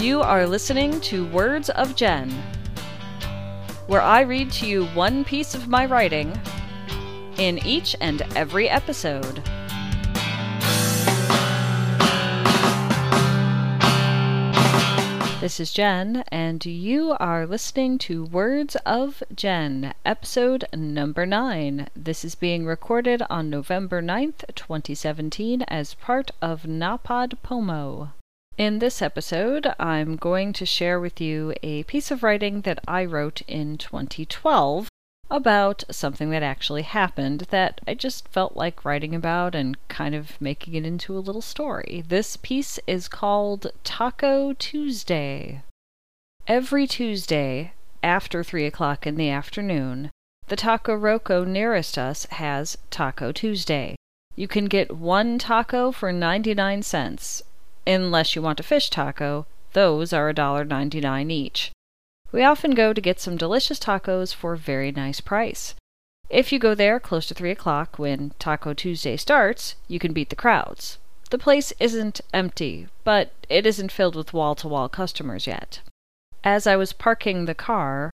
You are listening to Words of Jen, where I read to you one piece of my writing in each and every episode. This is Jen, and you are listening to Words of Jen, episode number 9. This is being recorded on November 9th, 2017, as part of NaPodPoMo. In this episode, I'm going to share with you a piece of writing that I wrote in 2012 about something that actually happened that I just felt like writing about and kind of making it into a little story. This piece is called Taco Tuesday. Every Tuesday, after 3 o'clock in the afternoon, the Taco Roco nearest us has Taco Tuesday. You can get one taco for 99 cents, unless you want a fish taco, those are $1.99 each. We often go to get some delicious tacos for a very nice price. If you go there close to 3 o'clock when Taco Tuesday starts, you can beat the crowds. The place isn't empty, but it isn't filled with wall to wall customers yet. As I was parking the car,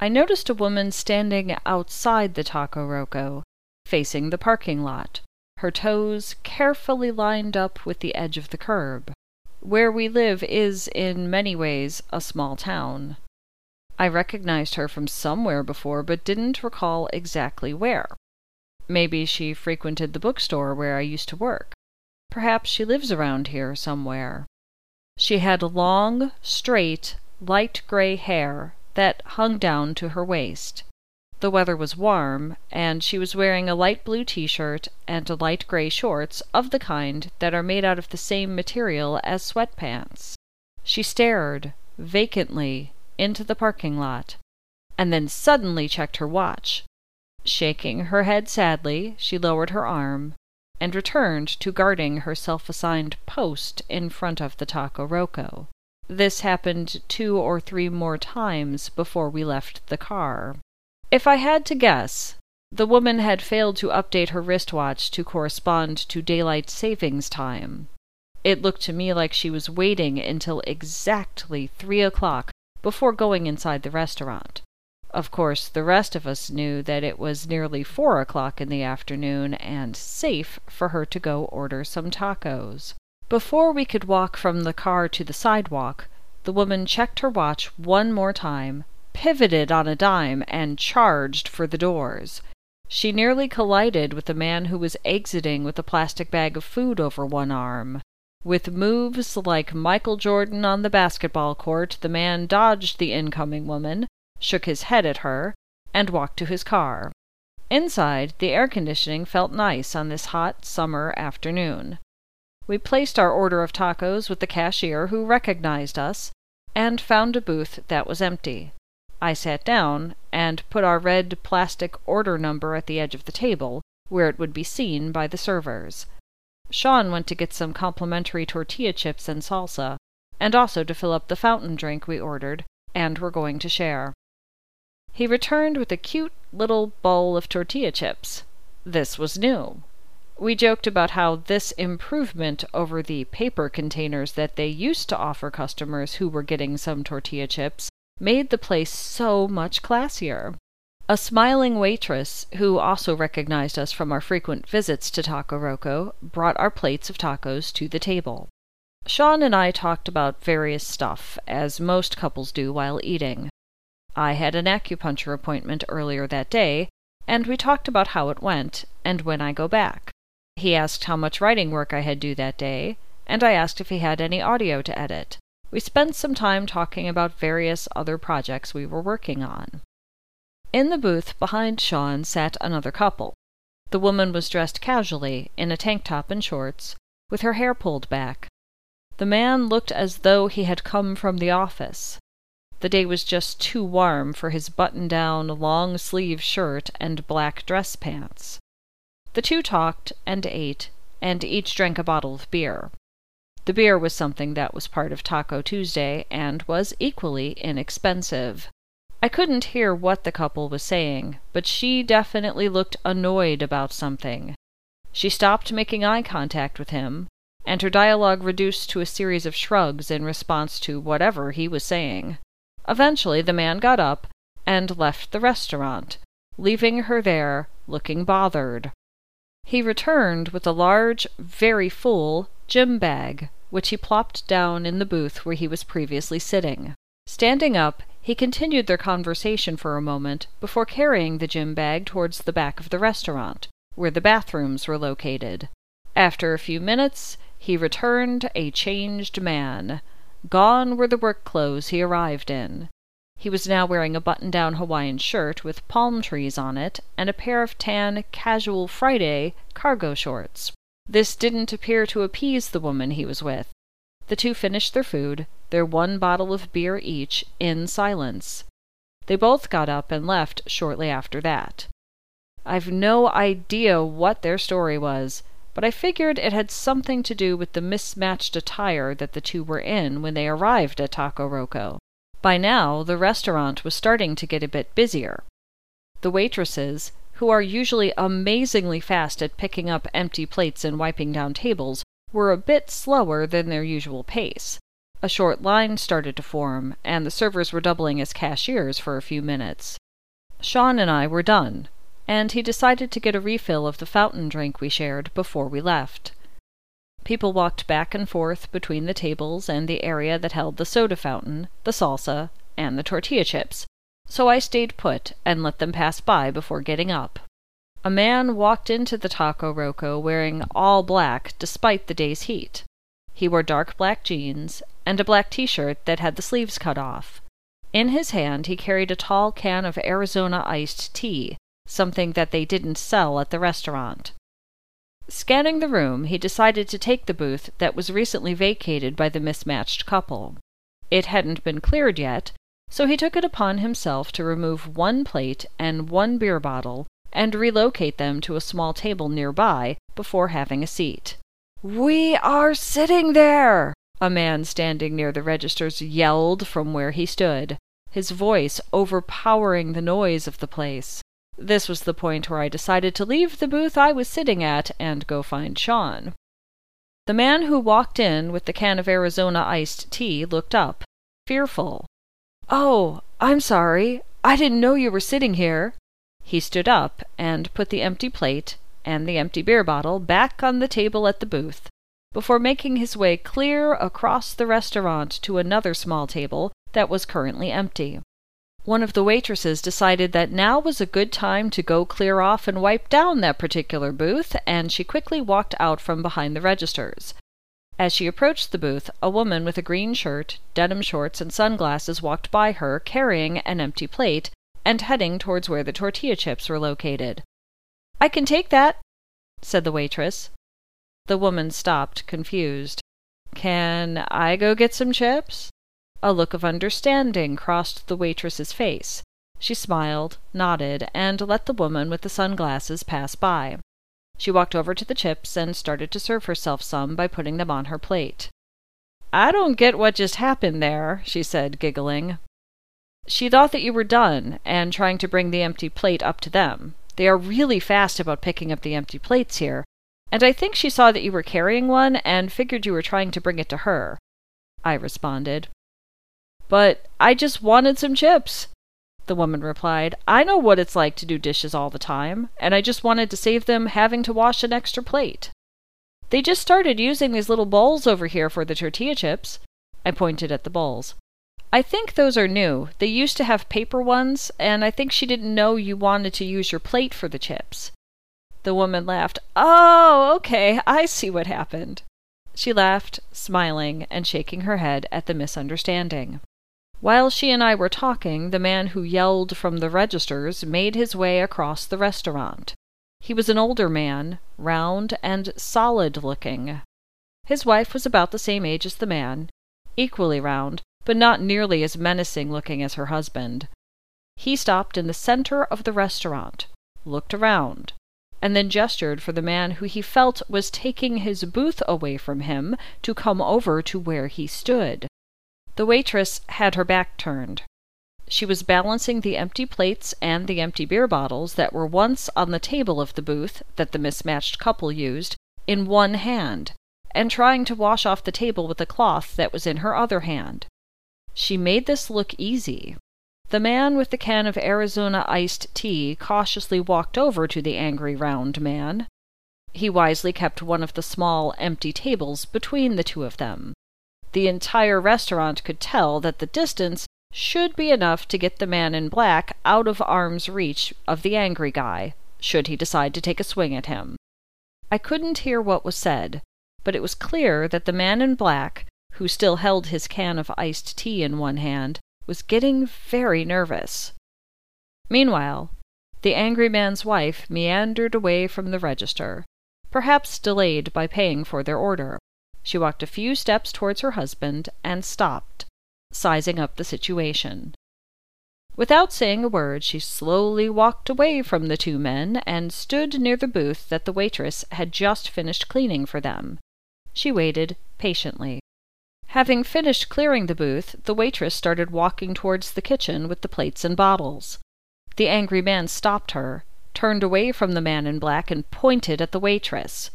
I noticed a woman standing outside the Taco Roco, facing the parking lot, her toes carefully lined up with the edge of the curb. Where we live is, in many ways, a small town. I recognized her from somewhere before, but didn't recall exactly where. Maybe she frequented the bookstore where I used to work. Perhaps she lives around here somewhere. She had long, straight, light gray hair that hung down to her waist. The weather was warm, and she was wearing a light blue t shirt and light gray shorts of the kind that are made out of the same material as sweatpants. She stared, vacantly, into the parking lot, and then suddenly checked her watch. Shaking her head sadly, she lowered her arm and returned to guarding her self assigned post in front of the Taco Roco. This happened two or three more times before we left the car. If I had to guess, the woman had failed to update her wristwatch to correspond to daylight savings time. It looked to me like she was waiting until exactly three o'clock before going inside the restaurant. Of course, the rest of us knew that it was nearly four o'clock in the afternoon and safe for her to go order some tacos. Before we could walk from the car to the sidewalk, the woman checked her watch one more time, pivoted on a dime, and charged for the doors. She nearly collided with a man who was exiting with a plastic bag of food over one arm. With moves like Michael Jordan on the basketball court, the man dodged the incoming woman, shook his head at her, and walked to his car. Inside, the air conditioning felt nice on this hot summer afternoon. We placed our order of tacos with the cashier, who recognized us, and found a booth that was empty. I sat down and put our red plastic order number at the edge of the table, where it would be seen by the servers. Sean went to get some complimentary tortilla chips and salsa, and also to fill up the fountain drink we ordered and were going to share. He returned with a cute little bowl of tortilla chips. This was new. We joked about how this improvement over the paper containers that they used to offer customers who were getting some tortilla chips made the place so much classier. A smiling waitress, who also recognized us from our frequent visits to Taco Roco, brought our plates of tacos to the table. Sean and I talked about various stuff, as most couples do while eating. I had an acupuncture appointment earlier that day, and we talked about how it went, and when I go back. He asked how much writing work I had due that day, and I asked if he had any audio to edit. We spent some time talking about various other projects we were working on. In the booth behind Sean sat another couple. The woman was dressed casually, in a tank top and shorts, with her hair pulled back. The man looked as though he had come from the office. The day was just too warm for his button down, long sleeved shirt and black dress pants. The two talked and ate, and each drank a bottle of beer. The beer was something that was part of Taco Tuesday and was equally inexpensive. I couldn't hear what the couple was saying, but she definitely looked annoyed about something. She stopped making eye contact with him, and her dialogue reduced to a series of shrugs in response to whatever he was saying. Eventually, the man got up and left the restaurant, leaving her there looking bothered. He returned with a large, very full, gym bag, which he plopped down in the booth where he was previously sitting. Standing up, he continued their conversation for a moment before carrying the gym bag towards the back of the restaurant, where the bathrooms were located. After a few minutes, he returned a changed man. Gone were the work clothes he arrived in. He was now wearing a button down Hawaiian shirt with palm trees on it and a pair of tan Casual Friday cargo shorts. This didn't appear to appease the woman he was with. The two finished their food, their one bottle of beer each, in silence. They both got up and left shortly after that. I've no idea what their story was but I figured it had something to do with the mismatched attire that the two were in when they arrived at Taco Roco. By now, the restaurant was starting to get a bit busier. The waitresses, who are usually amazingly fast at picking up empty plates and wiping down tables, were a bit slower than their usual pace. A short line started to form, and the servers were doubling as cashiers for a few minutes. Sean and I were done, and he decided to get a refill of the fountain drink we shared before we left. People walked back and forth between the tables and the area that held the soda fountain, the salsa, and the tortilla chips, so I stayed put and let them pass by before getting up. A man walked into the Taco Roco wearing all black despite the day's heat. He wore dark black jeans and a black t shirt that had the sleeves cut off. In his hand he carried a tall can of Arizona iced tea something that they didn't sell at the restaurant. Scanning the room, he decided to take the booth that was recently vacated by the mismatched couple. It hadn't been cleared yet, so he took it upon himself to remove one plate and one beer bottle and relocate them to a small table nearby before having a seat. We are sitting there! A man standing near the registers yelled from where he stood, his voice overpowering the noise of the place. This was the point where I decided to leave the booth I was sitting at and go find Sean. The man who walked in with the can of Arizona iced tea looked up, fearful. Oh, I'm sorry. I didn't know you were sitting here. He stood up and put the empty plate and the empty beer bottle back on the table at the booth, before making his way clear across the restaurant to another small table that was currently empty. One of the waitresses decided that now was a good time to go clear off and wipe down that particular booth, and she quickly walked out from behind the registers. As she approached the booth, a woman with a green shirt, denim shorts, and sunglasses walked by her, carrying an empty plate, and heading towards where the tortilla chips were located. I can take that, said the waitress. The woman stopped, confused. Can I go get some chips? A look of understanding crossed the waitress's face. She smiled, nodded, and let the woman with the sunglasses pass by. She walked over to the chips and started to serve herself some by putting them on her plate. I don't get what just happened there, she said, giggling. She thought that you were done, and trying to bring the empty plate up to them. They are really fast about picking up the empty plates here, and I think she saw that you were carrying one and figured you were trying to bring it to her. I responded. But I just wanted some chips. The woman replied, I know what it's like to do dishes all the time, and I just wanted to save them having to wash an extra plate. They just started using these little bowls over here for the tortilla chips. I pointed at the bowls. I think those are new. They used to have paper ones, and I think she didn't know you wanted to use your plate for the chips. The woman laughed. Oh, okay, I see what happened. She laughed, smiling and shaking her head at the misunderstanding. While she and I were talking, the man who yelled from the registers made his way across the restaurant. He was an older man, round and solid looking. His wife was about the same age as the man, equally round, but not nearly as menacing looking as her husband. He stopped in the center of the restaurant, looked around, and then gestured for the man who he felt was taking his booth away from him to come over to where he stood. The waitress had her back turned. She was balancing the empty plates and the empty beer bottles that were once on the table of the booth that the mismatched couple used in one hand, and trying to wash off the table with a cloth that was in her other hand. She made this look easy. The man with the can of Arizona iced tea cautiously walked over to the angry round man. He wisely kept one of the small, empty tables between the two of them. The entire restaurant could tell that the distance should be enough to get the man in black out of arm's reach of the angry guy, should he decide to take a swing at him. I couldn't hear what was said, but it was clear that the man in black, who still held his can of iced tea in one hand, was getting very nervous. Meanwhile, the angry man's wife meandered away from the register, perhaps delayed by paying for their order. She walked a few steps towards her husband and stopped, sizing up the situation. Without saying a word, she slowly walked away from the two men and stood near the booth that the waitress had just finished cleaning for them. She waited patiently. Having finished clearing the booth, the waitress started walking towards the kitchen with the plates and bottles. The angry man stopped her, turned away from the man in black, and pointed at the waitress.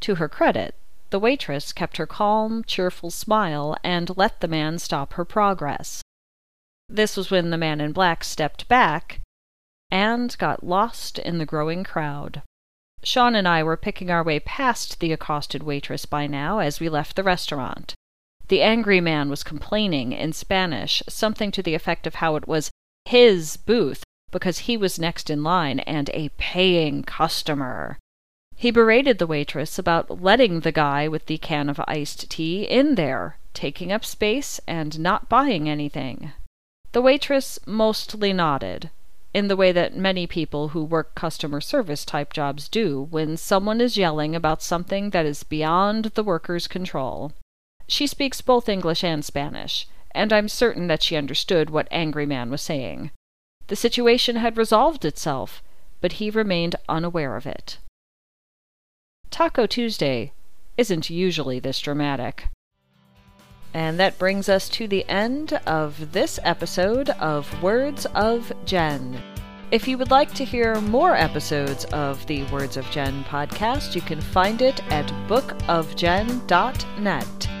To her credit, the waitress kept her calm, cheerful smile and let the man stop her progress. This was when the man in black stepped back and got lost in the growing crowd. Sean and I were picking our way past the accosted waitress by now as we left the restaurant. The angry man was complaining in Spanish, something to the effect of how it was his booth because he was next in line and a paying customer. He berated the waitress about letting the guy with the can of iced tea in there, taking up space and not buying anything. The waitress mostly nodded, in the way that many people who work customer service type jobs do when someone is yelling about something that is beyond the worker's control. She speaks both English and Spanish, and I'm certain that she understood what Angry Man was saying. The situation had resolved itself, but he remained unaware of it. Taco Tuesday isn't usually this dramatic. And that brings us to the end of this episode of Words of Jen. If you would like to hear more episodes of the Words of Jen podcast, you can find it at bookofjen.net.